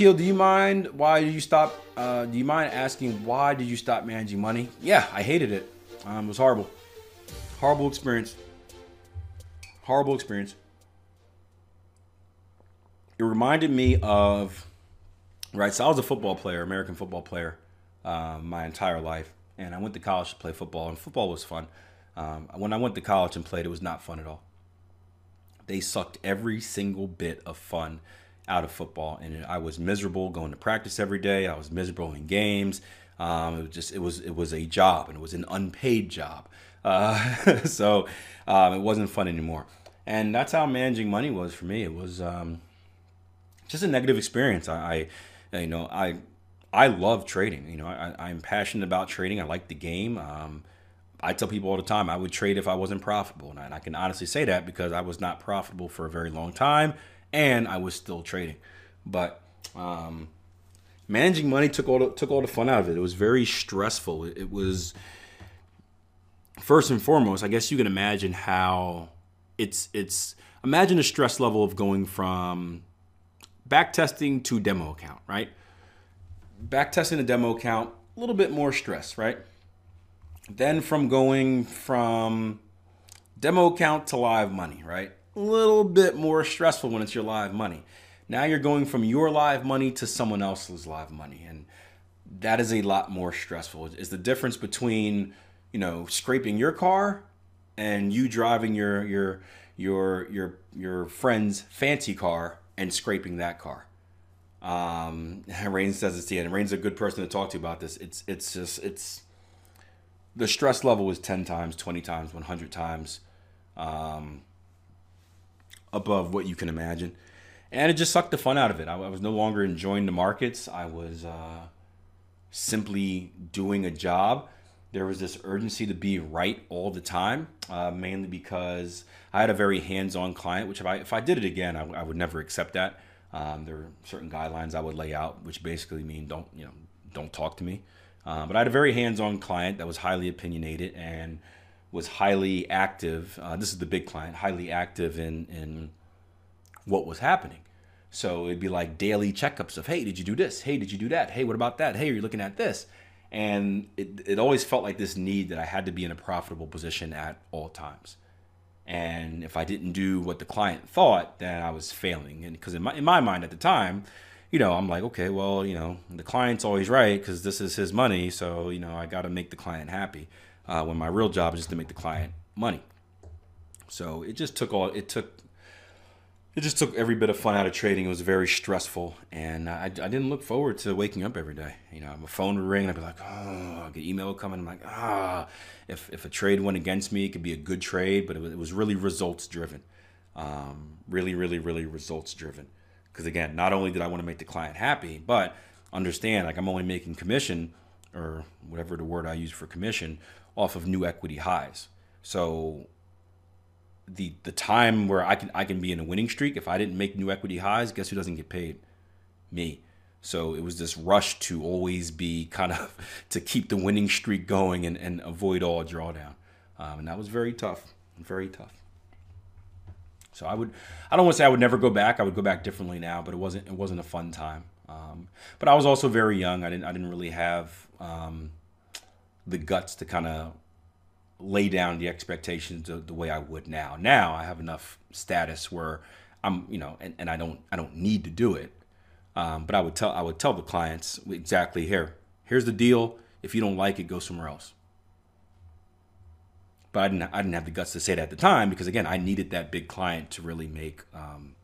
Do you mind? Why did you stop? Uh, do you mind asking why did you stop managing money? Yeah, I hated it. Um, it was horrible. Horrible experience. Horrible experience. It reminded me of right. So I was a football player, American football player, um, my entire life, and I went to college to play football, and football was fun. Um, when I went to college and played, it was not fun at all they sucked every single bit of fun out of football, and I was miserable going to practice every day. I was miserable in games. Um, it was just it was it was a job, and it was an unpaid job. Uh, so um, it wasn't fun anymore. And that's how managing money was for me. It was um, just a negative experience. I, I, you know, I I love trading. You know, I, I'm passionate about trading. I like the game. Um, I tell people all the time I would trade if I wasn't profitable, and I, can honestly say that because I was not profitable for a very long time, and I was still trading. But um, managing money took all the, took all the fun out of it. It was very stressful. It, it was first and foremost. I guess you can imagine how it's it's imagine the stress level of going from back testing to demo account, right? Back testing a demo account, a little bit more stress, right? Then from going from demo account to live money, right? A little bit more stressful when it's your live money. Now you're going from your live money to someone else's live money. And that is a lot more stressful. It's the difference between, you know, scraping your car and you driving your your your your your friend's fancy car and scraping that car. Um, Rain says it's the end. Rain's a good person to talk to about this. It's it's just it's the stress level was 10 times, 20 times, 100 times um, above what you can imagine. And it just sucked the fun out of it. I, I was no longer enjoying the markets. I was uh, simply doing a job. There was this urgency to be right all the time, uh, mainly because I had a very hands-on client. Which, if I if I did it again, I, I would never accept that. Um, there are certain guidelines I would lay out, which basically mean don't you know don't talk to me. Uh, but I had a very hands-on client that was highly opinionated and was highly active. Uh, this is the big client, highly active in in what was happening. So it'd be like daily checkups of, hey, did you do this? Hey, did you do that? Hey, what about that? Hey, are you looking at this? And it, it always felt like this need that I had to be in a profitable position at all times. And if I didn't do what the client thought, then I was failing. And because in my, in my mind at the time, you know, I'm like, okay, well, you know, the client's always right because this is his money, so you know, I got to make the client happy. Uh, when my real job is just to make the client money. So it just took all it took. It just took every bit of fun out of trading. It was very stressful, and I, I didn't look forward to waking up every day. You know, my phone would ring, and I'd be like, oh, get email coming. I'm like, ah, if if a trade went against me, it could be a good trade, but it was, it was really results driven, um, really, really, really results driven. Because again, not only did I want to make the client happy, but understand like I'm only making commission or whatever the word I use for commission off of new equity highs. So the the time where I can I can be in a winning streak if I didn't make new equity highs, guess who doesn't get paid? Me. So it was this rush to always be kind of to keep the winning streak going and, and avoid all drawdown. Um, and that was very tough, very tough. So I would, I don't want to say I would never go back. I would go back differently now, but it wasn't, it wasn't a fun time. Um, but I was also very young. I didn't, I didn't really have um, the guts to kind of lay down the expectations the, the way I would now. Now I have enough status where I'm, you know, and, and I don't I don't need to do it. Um, but I would tell I would tell the clients exactly here. Here's the deal. If you don't like it, go somewhere else. But I didn't I didn't have the guts to say that at the time because again I needed that big client to really make um,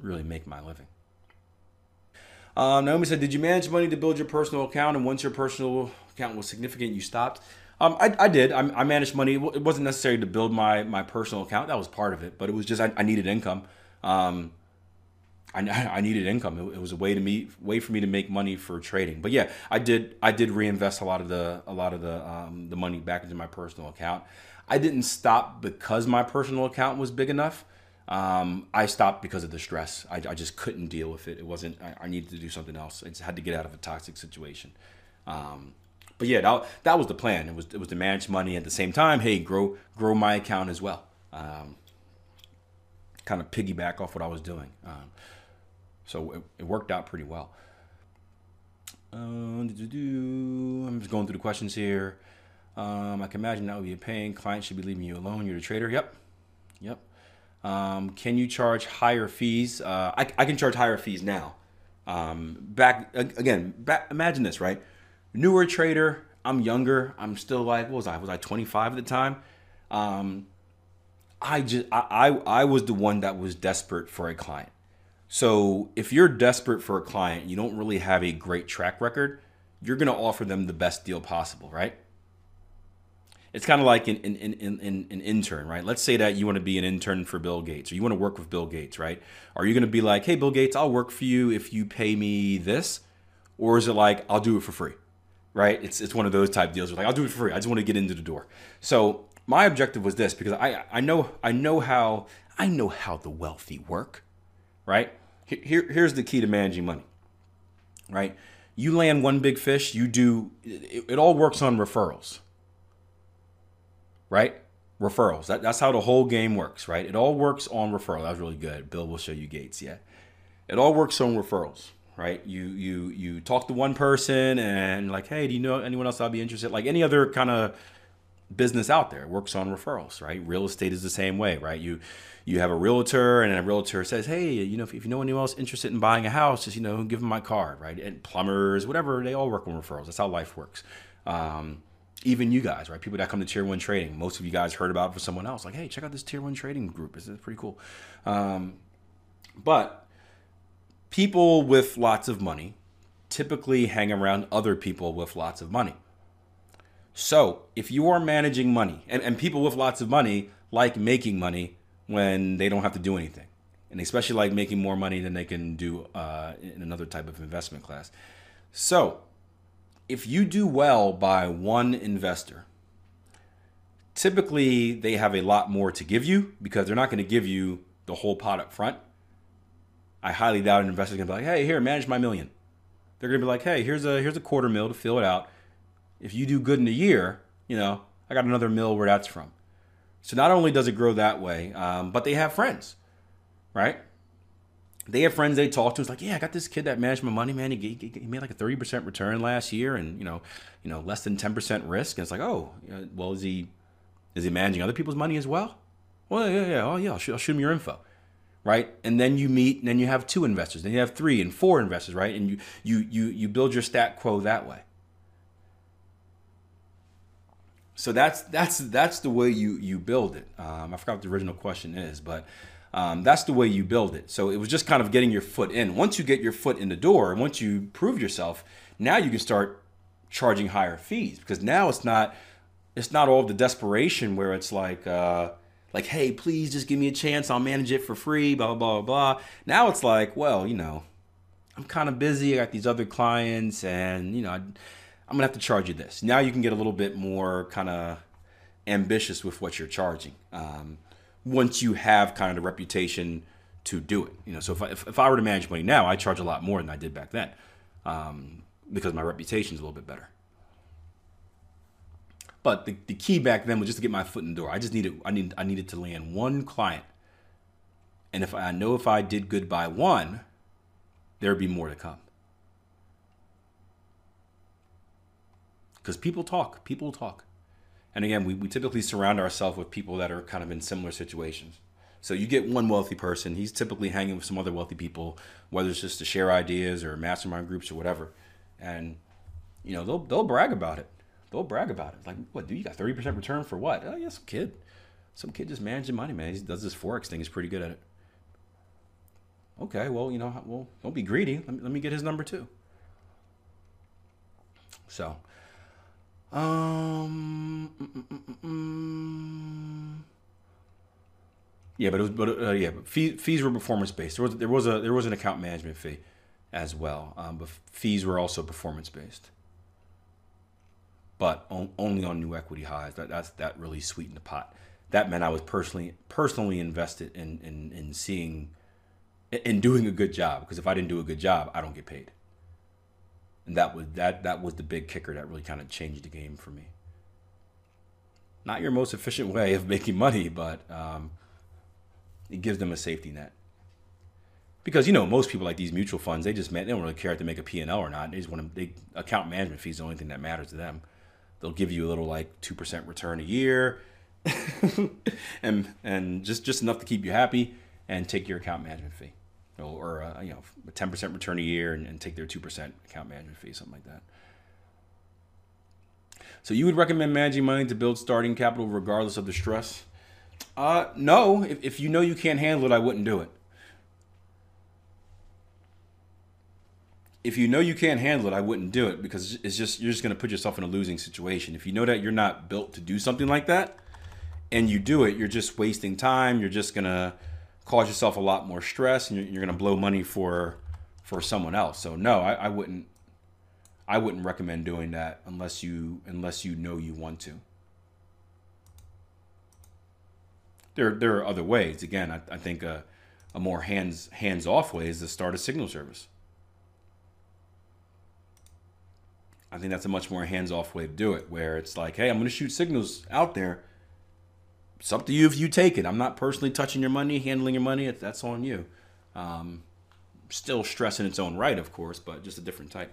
really make my living. Um, Naomi said, "Did you manage money to build your personal account, and once your personal account was significant, you stopped?" Um, I, I did. I, I, managed money. It wasn't necessary to build my my personal account. That was part of it, but it was just I, I needed income. Um, I, I needed income. It, it, was a way to me way for me to make money for trading. But yeah, I did I did reinvest a lot of the a lot of the um, the money back into my personal account. I didn't stop because my personal account was big enough. Um, I stopped because of the stress. I, I, just couldn't deal with it. It wasn't. I, I, needed to do something else. I just had to get out of a toxic situation. Um, but yeah, that, that was the plan. It was it was to manage money at the same time. Hey, grow grow my account as well. Um, kind of piggyback off what I was doing. Um, so it, it, worked out pretty well. Uh, I'm just going through the questions here. Um, I can imagine that would be a pain. Clients should be leaving you alone. You're the trader. Yep. Yep. Um, can you charge higher fees? Uh, I, I, can charge higher fees now. Um, back again, back, imagine this, right? Newer trader. I'm younger. I'm still like, what was I? Was I 25 at the time? Um, I just, I, I, I was the one that was desperate for a client. So if you're desperate for a client, you don't really have a great track record. You're to offer them the best deal possible, right? it's kind of like an, an, an, an, intern, right? Let's say that you want to be an intern for Bill Gates or you want to work with Bill Gates, right? Are you going to be like, hey, Bill Gates, I'll work for you if you pay me this? Or is it like, I'll do it for free, right? It's, it's one of those type deals. Where like, I'll do it for free. I just want to get into the door. So my objective was this because I, I know I know how I know how the wealthy work, right? Here, here's the key to managing money, right? You land one big fish, you do it, it all works on referrals right? Referrals. That, that's how the whole game works, right? It all works on referral. That was really good. Bill will show you Gates. Yeah, it all works on referrals, right? You you you talk to one person and like, hey, do you know anyone else I'll be interested? Like any other kind of business out there works on referrals, right? Real estate is the same way, right? You you have a realtor and a realtor says, hey, you know, if, if you know anyone else interested in buying a house, just you know, give them my card, right? And plumbers, whatever, they all work on referrals. That's how life works. Um, even you guys, right? People that come to tier one trading. Most of you guys heard about it from someone else. Like, hey, check out this tier one trading group. This is pretty cool. Um, but people with lots of money typically hang around other people with lots of money. So if you are managing money, and, and people with lots of money like making money when they don't have to do anything, and especially like making more money than they can do uh, in another type of investment class. So if you do well by one investor, typically they have a lot more to give you because they're not going to give you the whole pot up front. I highly doubt an investor's to be like, "Hey, here, manage my million. They're to be like, "Hey, here's a here's a quarter mil to fill it out. If you do good in a year, you know, I got another mill where that's from." So not only does it grow that way, um, but they have friends, right? they have friends they talk to. It's like, yeah, I got this kid that managed my money, man. He, he, he made like a thirty percent return last year, and you know, you know, less than ten percent risk. And it's like, oh, well, is he is he managing other people's money as well? Well, yeah, yeah, oh yeah, I'll shoot, I'll shoot him your info, right? And then you meet, and then you have two investors, then you have three and four investors, right? And you you you you build your stat quo that way. So that's that's that's the way you you build it. Um, I forgot what the original question is, but um, that's the way you build it. So it was just kind of getting your foot in. Once you get your foot in the door, once you prove yourself, now you can start charging higher fees because now it's not it's not all the desperation where it's like uh, like hey please just give me a chance I'll manage it for free blah blah blah blah. Now it's like well you know I'm kind of busy I got these other clients and you know I'm gonna have to charge you this. Now you can get a little bit more kind of ambitious with what you're charging. Um, once you have kind of the reputation to do it. You know, so if I, if, if I were to manage money now, I charge a lot more than I did back then um, because my reputation is a little bit better. But the, the key back then was just to get my foot in the door. I just needed I needed I needed to land one client, and if I know if I did good by one, there would be more to come. Because people talk, people talk. And again, we, we typically surround ourselves with people that are kind of in similar situations. So you get one wealthy person, he's typically hanging with some other wealthy people, whether it's just to share ideas or mastermind groups or whatever. And you know, they'll they'll brag about it. They'll brag about it. Like, what, dude, you got 30% return for what? Oh, yeah, some kid. Some kid just managing money, man. He does this Forex thing. He's pretty good at it. Okay, well, you know, well, don't be greedy. Let me, let me get his number too. So, um, mm, mm, mm, yeah, but it was, but uh, yeah, but fees, fees were performance based. There was there was a there was an account management fee as well, um, but fees were also performance based. But on, only on new equity highs. That that's that really sweetened the pot. That meant I was personally personally invested in in in seeing in doing a good job because if I didn't do a good job, I don't get paid. And that was that that was the big kicker that really kind of changed the game for me. Not your most efficient way of making money, but um, it gives them a safety net. Because you know most people like these mutual funds, they just they don't really care if they make a P and L or not. They just want to. They account management fees the only thing that matters to them. They'll give you a little like two percent return a year, and and just just enough to keep you happy, and take your account management fee or uh, you know a ten percent return a year and, and take their two percent account management fee, something like that. So you would recommend managing money to build starting capital regardless of the stress? Uh, no. If, if you know you can't handle it, I wouldn't do it. If you know you can't handle it, I wouldn't do it because it's just you're just going to put yourself in a losing situation. If you know that you're not built to do something like that, and you do it, you're just wasting time. You're just going to cause yourself a lot more stress, and you're, you're going to blow money for for someone else. So no, I, I wouldn't. I wouldn't recommend doing that unless you unless you know you want to. There there are other ways. Again, I, I think a, a more hands hands off way is to start a signal service. I think that's a much more hands off way to do it, where it's like, hey, I'm going to shoot signals out there it's up to you if you take it. I'm not personally touching your money, handling your money. That's on you. Um, still stress in its own right, of course, but just a different type.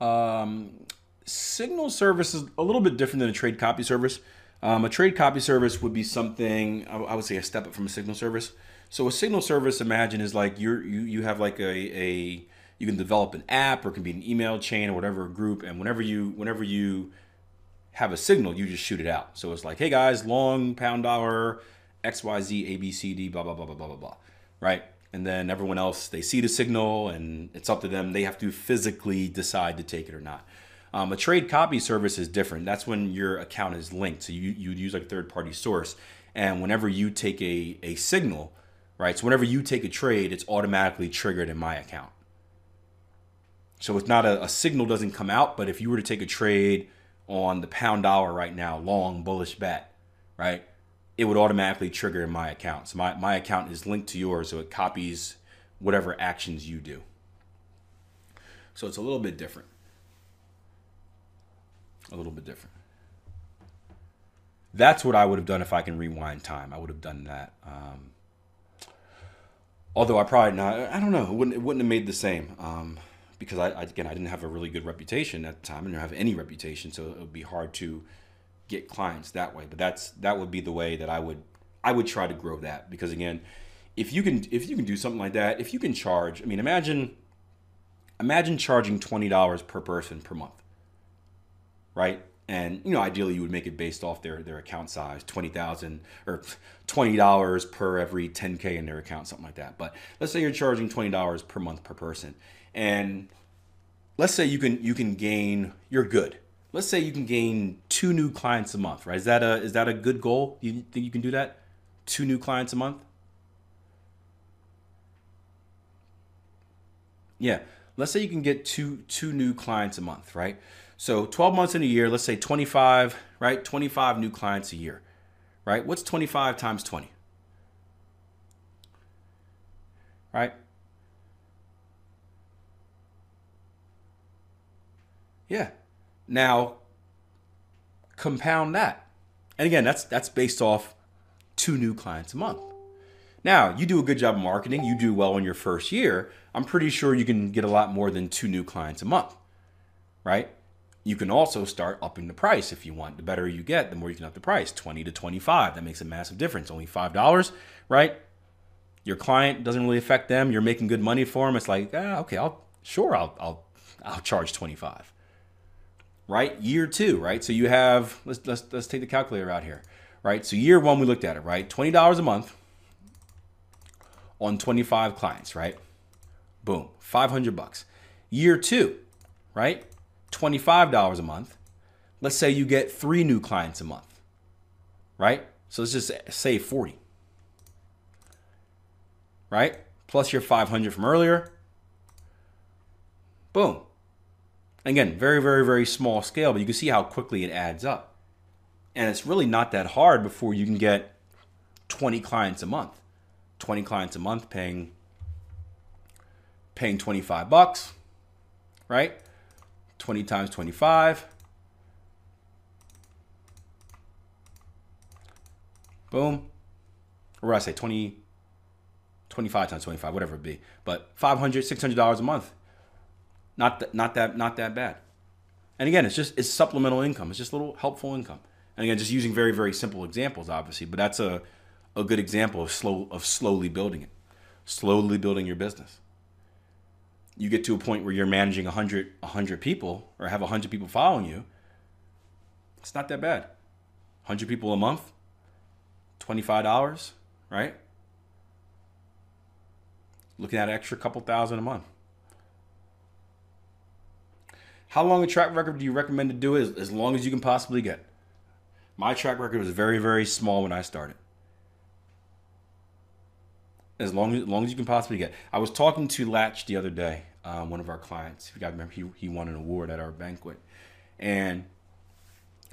Um, signal service is a little bit different than a trade copy service. Um, a trade copy service would be something I would say a step up from a signal service. So a signal service, imagine, is like you're you you have like a a you can develop an app or it can be an email chain or whatever group and whenever you whenever you have a signal you just shoot it out. So it's like hey guys long pound dollar xyz abcd blah blah blah blah blah blah blah right? And then everyone else they see the signal and it's up to them. They have to physically decide to take it or not. Um, a trade copy service is different. That's when your account is linked. So you, you use like a third party source. And whenever you take a, a signal right so whenever you take a trade it's automatically triggered in my account so it's not a, a, signal doesn't come out, but if you were to take a trade on the pound dollar right now, long bullish bet, right, it would automatically trigger in my account. So my, my account is linked to yours, so it copies whatever actions you do. So it's a little bit different. A little bit different. That's what I would have done if I can rewind time. I would have done that. Um, although I probably not. I don't know. It wouldn't. It wouldn't have made the same. Um, because I, I, again I didn't have a really good reputation at the time. I didn't have any reputation, so it would be hard to get clients that way. But that's that would be the way that I would I would try to grow that because again, if you can if you can do something like that, if you can charge, I mean, imagine imagine charging twenty dollars per person per month, right? And you know, ideally, you would make it based off their their account size, twenty thousand or twenty dollars per every ten k in their account, something like that. But let's say you're charging twenty dollars per month per person, and let's say you can you can gain you're good. Let's say you can gain two new clients a month right? Is that a is that a good goal? Do you think you can do that? Two new clients a month? Yeah. Let's say you can get two two new clients a month right so 12 months in a year let's say 25 right 25 new clients a year right what's 25 times 20 right Yeah. Now, compound that. And again, that's that's based off two new clients a month. Now, you do a good job of marketing, you do well in your first year, I'm pretty sure you can get a lot more than two new clients a month, right? You can also start upping the price if you want. The better you get, the more you can up the price 20 to 25. That makes a massive difference. Only $5, right? Your client doesn't really affect them. You're making good money for them. It's like, ah, okay, I'll sure I'll I'll I'll charge 25. Right? Year 2, right? So you have let's let's let's take the calculator out here. Right? So year 1 we looked at it, right? $20 a month on 25 clients, right? Boom, 500 bucks. Year 2, right? $25 a month. Let's say you get 3 new clients a month. Right? So let's just say 40 right? Plus your 500 from earlier. Boom. Again, very, very, very small scale, but you can see how quickly it adds up. And it's really not that hard before you can get 20 clients a month. 20 clients a month paying paying 25 bucks, right? 20 times 25. Boom. Or I say 20 25 times 25, whatever it be. But 500 $600 a month. Not, th- not, that, not that bad. And again, it's just it's supplemental income. It's just a little helpful income. And again, just using very, very simple examples, obviously. But that's a, a good example of slow of slowly building it. Slowly building your business. You get to a point where you're managing 100, 100 people or have 100 people following you. It's not that bad. 100 people a month, $25, right? looking at an extra couple thousand a month. How long a track record do you recommend to do it? As, as long as you can possibly get. My track record was very, very small when I started. As long as, long as you can possibly get. I was talking to Latch the other day, um, one of our clients. If you guys remember, he, he won an award at our banquet. And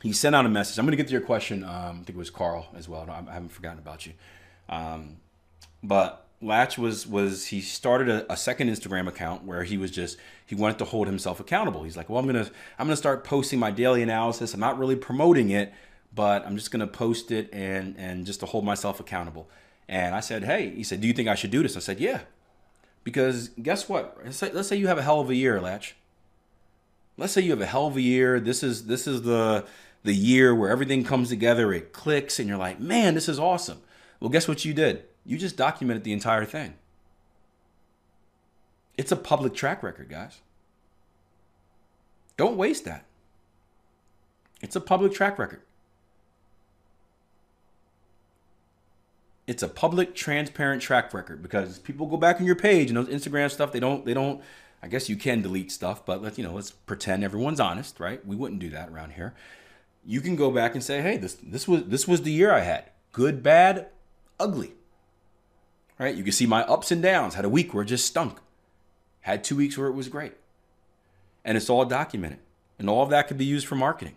he sent out a message. I'm going to get to your question. Um, I think it was Carl as well. I haven't forgotten about you. Um, but Latch was was he started a, a, second Instagram account where he was just he wanted to hold himself accountable. He's like, well, I'm gonna I'm gonna start posting my daily analysis. I'm not really promoting it, but I'm just gonna post it and and just to hold myself accountable. And I said, hey, he said, do you think I should do this? I said, yeah, because guess what? Let's say, let's say you have a hell of a year, Latch. Let's say you have a hell of a year. This is this is the the year where everything comes together. It clicks, and you're like, man, this is awesome. Well, guess what you did? You just documented the entire thing. It's a public track record, guys. Don't waste that. It's a public track record. It's a public, transparent track record because people go back on your page and those Instagram stuff. They don't. They don't. I guess you can delete stuff, but let's you know. Let's pretend everyone's honest, right? We wouldn't do that around here. You can go back and say, "Hey, this this was this was the year I had. Good, bad, ugly right? You can see my ups and downs. Had a week where it just stunk. Had two weeks where it was great. And it's all documented. And all of that could be used for marketing,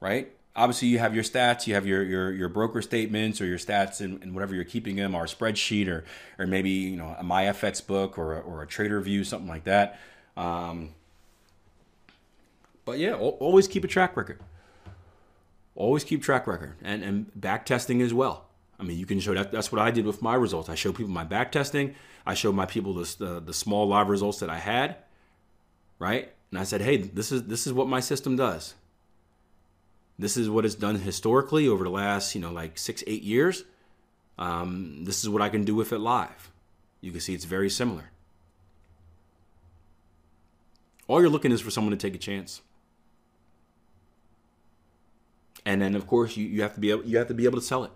right? Obviously, you have your stats, you have your your, your broker statements or your stats and, and whatever you're keeping them, or a spreadsheet, or or maybe you know a Myfxbook or a, or a Trader View, something like that. Um, but yeah, always keep a track record. Always keep track record and and back testing as well. I mean, you can show that. That's what I did with my results. I showed people my back testing. I showed my people the, the, the small live results that I had, right? And I said, hey, this is this is what my system does. This is what it's done historically over the last, you know, like six, eight years. Um, this is what I can do with it live. You can see it's very similar. All you're looking is for someone to take a chance. And then of course you, you have to be able you have to be able to sell it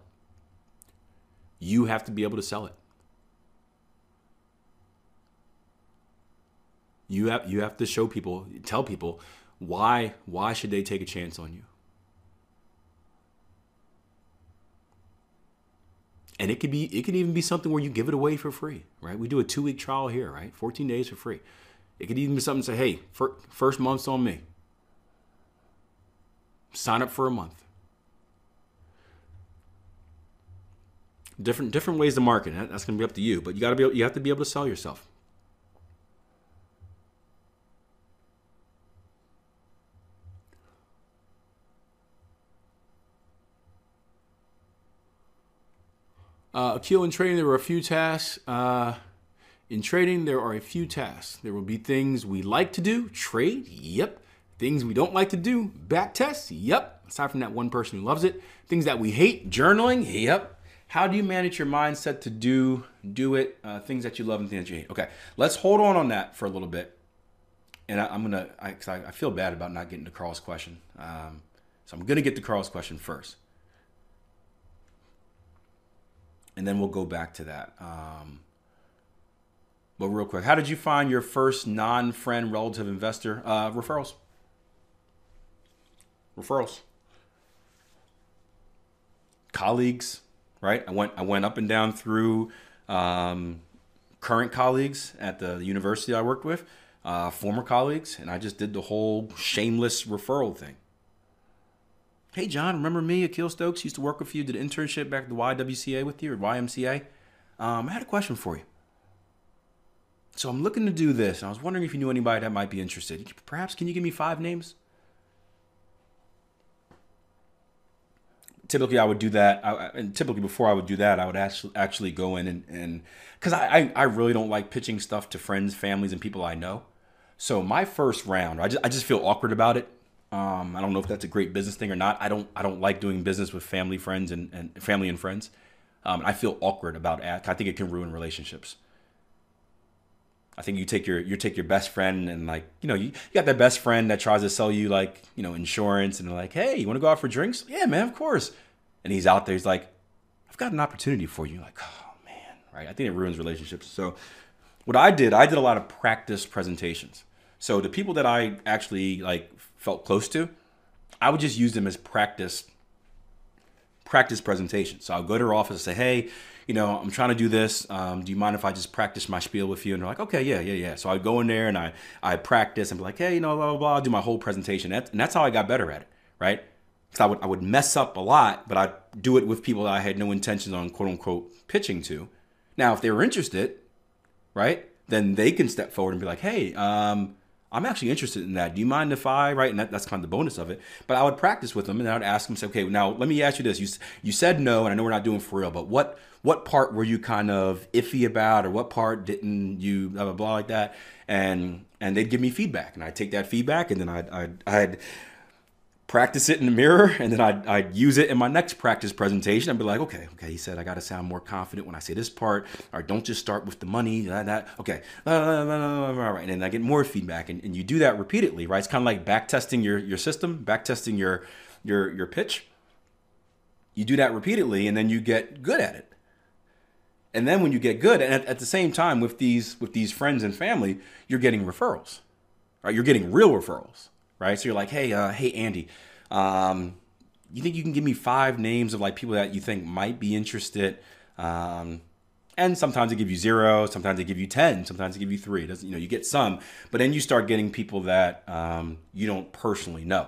you have to be able to sell it. You have you have to show people, tell people why why should they take a chance on you? And it could be it could even be something where you give it away for free, right? We do a 2-week trial here, right? 14 days for free. It could even be something say, "Hey, first month's on me." Sign up for a month. different different ways to market. That's going to be up to you, but you got to be you have to be able to sell yourself. Uh, Akil, in trading, there were a few tasks. Uh, in trading, there are a few tasks. There will be things we like to do, trade, yep. Things we don't like to do, back test, yep. Aside from that one person who loves it. Things that we hate, journaling, yep. How do you manage your mindset to do do it? Uh, things that you love and things that you hate. Okay, let's hold on on that for a little bit. And I, am gonna, I, I, feel bad about not getting to Carl's question. Um, so I'm gonna get to Carl's question first and then we'll go back to that. Um, but real quick, how did you find your first non-friend relative investor uh, referrals? Referrals, colleagues, right? I went I went up and down through um, current colleagues at the university I worked with, uh, former colleagues, and I just did the whole shameless referral thing. Hey, John, remember me, Akil Stokes? Used to work with you, did an internship back at the YWCA with you, or YMCA. Um, I had a question for you. So I'm looking to do this, I was wondering if you knew anybody that might be interested. Perhaps, can you give me five names? Typically, I would do that, I, and typically before I would do that, I would actually actually go in and and because I, I I really don't like pitching stuff to friends, families, and people I know. So my first round, I just I just feel awkward about it um, I don't know if that's a great business thing or not. I don't I don't like doing business with family, friends, and, and family and friends. Um, I feel awkward about it. I think it can ruin relationships. I think you take your you take your best friend and like you know you, you got that best friend that tries to sell you like you know insurance and like hey you want to go out for drinks yeah man of course and he's out there he's like I've got an opportunity for you like oh man right I think it ruins relationships so what I did I did a lot of practice presentations so the people that I actually like felt close to, I would just use them as practice practice presentations. So I'll go to her office and say, hey, you know, I'm trying to do this. Um, do you mind if I just practice my spiel with you? And they're like, okay, yeah, yeah, yeah. So I go in there and I I practice and be like, hey, you know, blah blah blah. do my whole presentation. And that's how I got better at it, right? Because I would I would mess up a lot, but I'd do it with people that I had no intentions on quote unquote pitching to. Now, if they were interested, right, then they can step forward and be like, hey, um, I'm actually interested in that. Do you mind if I, right? And that, that's kind of the bonus of it. But I would practice with them and I would ask them, say, okay, now let me ask you this. You, you said no, and I know we're not doing for real, but what, what part were you kind of iffy about or what part didn't you, blah, blah, blah, like that? And, and they'd give me feedback and I'd take that feedback and then I'd, I'd, I'd practice it in the mirror and then I'd, I'd use it in my next practice presentation. I'd be like, okay, okay, he said I got to sound more confident when I say this part, or don't just start with the money, that, that. okay, uh, uh, uh, all right. And then I get more feedback and, and you do that repeatedly, right? It's kind of like back testing your, your system, back testing your, your, your pitch. You do that repeatedly and then you get good at it. And then when you get good, and at, at the same time with these with these friends and family, you're getting referrals, right? You're getting real referrals right? So you're like, hey, uh, hey, Andy, um, you think you can give me five names of like people that you think might be interested? Um, and sometimes they give you zero, sometimes they give you ten, sometimes they give you three. It doesn't you know you get some, but then you start getting people that um, you don't personally know,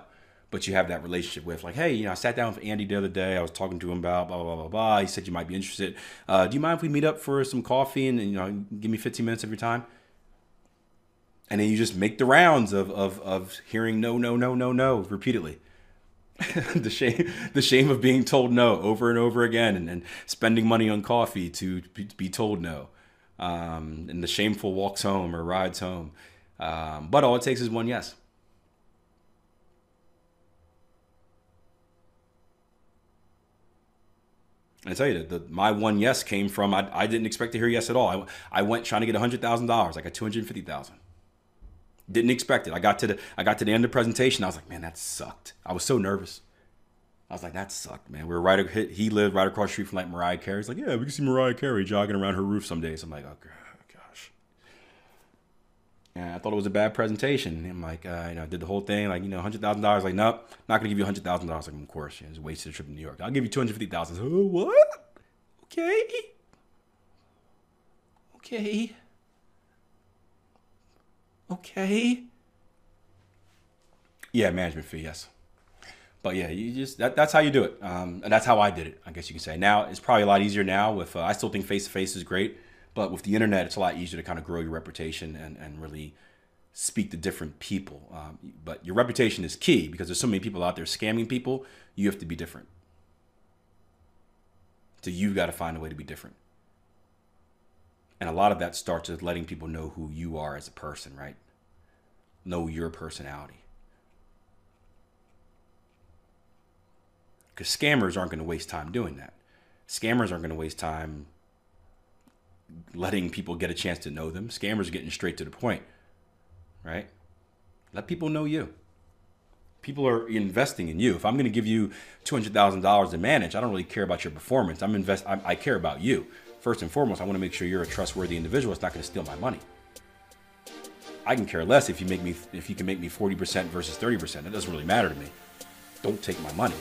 but you have that relationship with. Like, hey, you know, I sat down with Andy the other day. I was talking to him about blah blah blah blah. He said you might be interested. Uh, do you mind if we meet up for some coffee and, and you know give me 15 minutes of your time? And then you just make the rounds of of of hearing no no no no no repeatedly the shame the shame of being told no over and over again and, and spending money on coffee to be, told no um, and the shameful walks home or rides home um, but all it takes is one yes I tell you, the, the, my one yes came from I, I didn't expect to hear yes at all. I, I went trying to get hundred thousand dollars. I got two hundred fifty thousand. Didn't expect it. I got to the I got to the end of the presentation. I was like, man, that sucked. I was so nervous. I was like, that sucked, man. We were right. He lived right across the street from like Mariah Carey. He's like, yeah, we can see Mariah Carey jogging around her roof some days. I'm like, oh gosh. And I thought it was a bad presentation. I'm like, uh, you know, I did the whole thing, like, you know, hundred thousand dollars. Like, nope, not gonna give you hundred thousand dollars. Like, of course, you know, it's a wasted trip to New York. I'll give you two hundred fifty thousand. Oh, what? Okay. Okay okay. Yeah, management fee, yes. But yeah, you just that, that's how you do it, um, and that's how I did it. I guess you can say. Now it's probably a lot easier now. With uh, I still think face to face is great, but with the internet, it's a lot easier to kind of grow your reputation and and really speak to different people. Um, but your reputation is key because there's so many people out there scamming people. You have to be different. So you've got to find a way to be different. And a lot of that starts with letting people know who you are as a person, right? Know your personality. Because scammers aren't going to waste time doing that. Scammers aren't going to waste time letting people get a chance to know them. Scammers getting straight to the point, right? Let people know you. People are investing in you. If I'm going to give you two hundred thousand dollars to manage, I don't really care about your performance. I'm invest. I, I care about you first and foremost. I want to make sure you're a trustworthy individual. It's not going to steal my money. I can care less if you make me if you can make me forty percent versus thirty percent. It doesn't really matter to me. Don't take my money.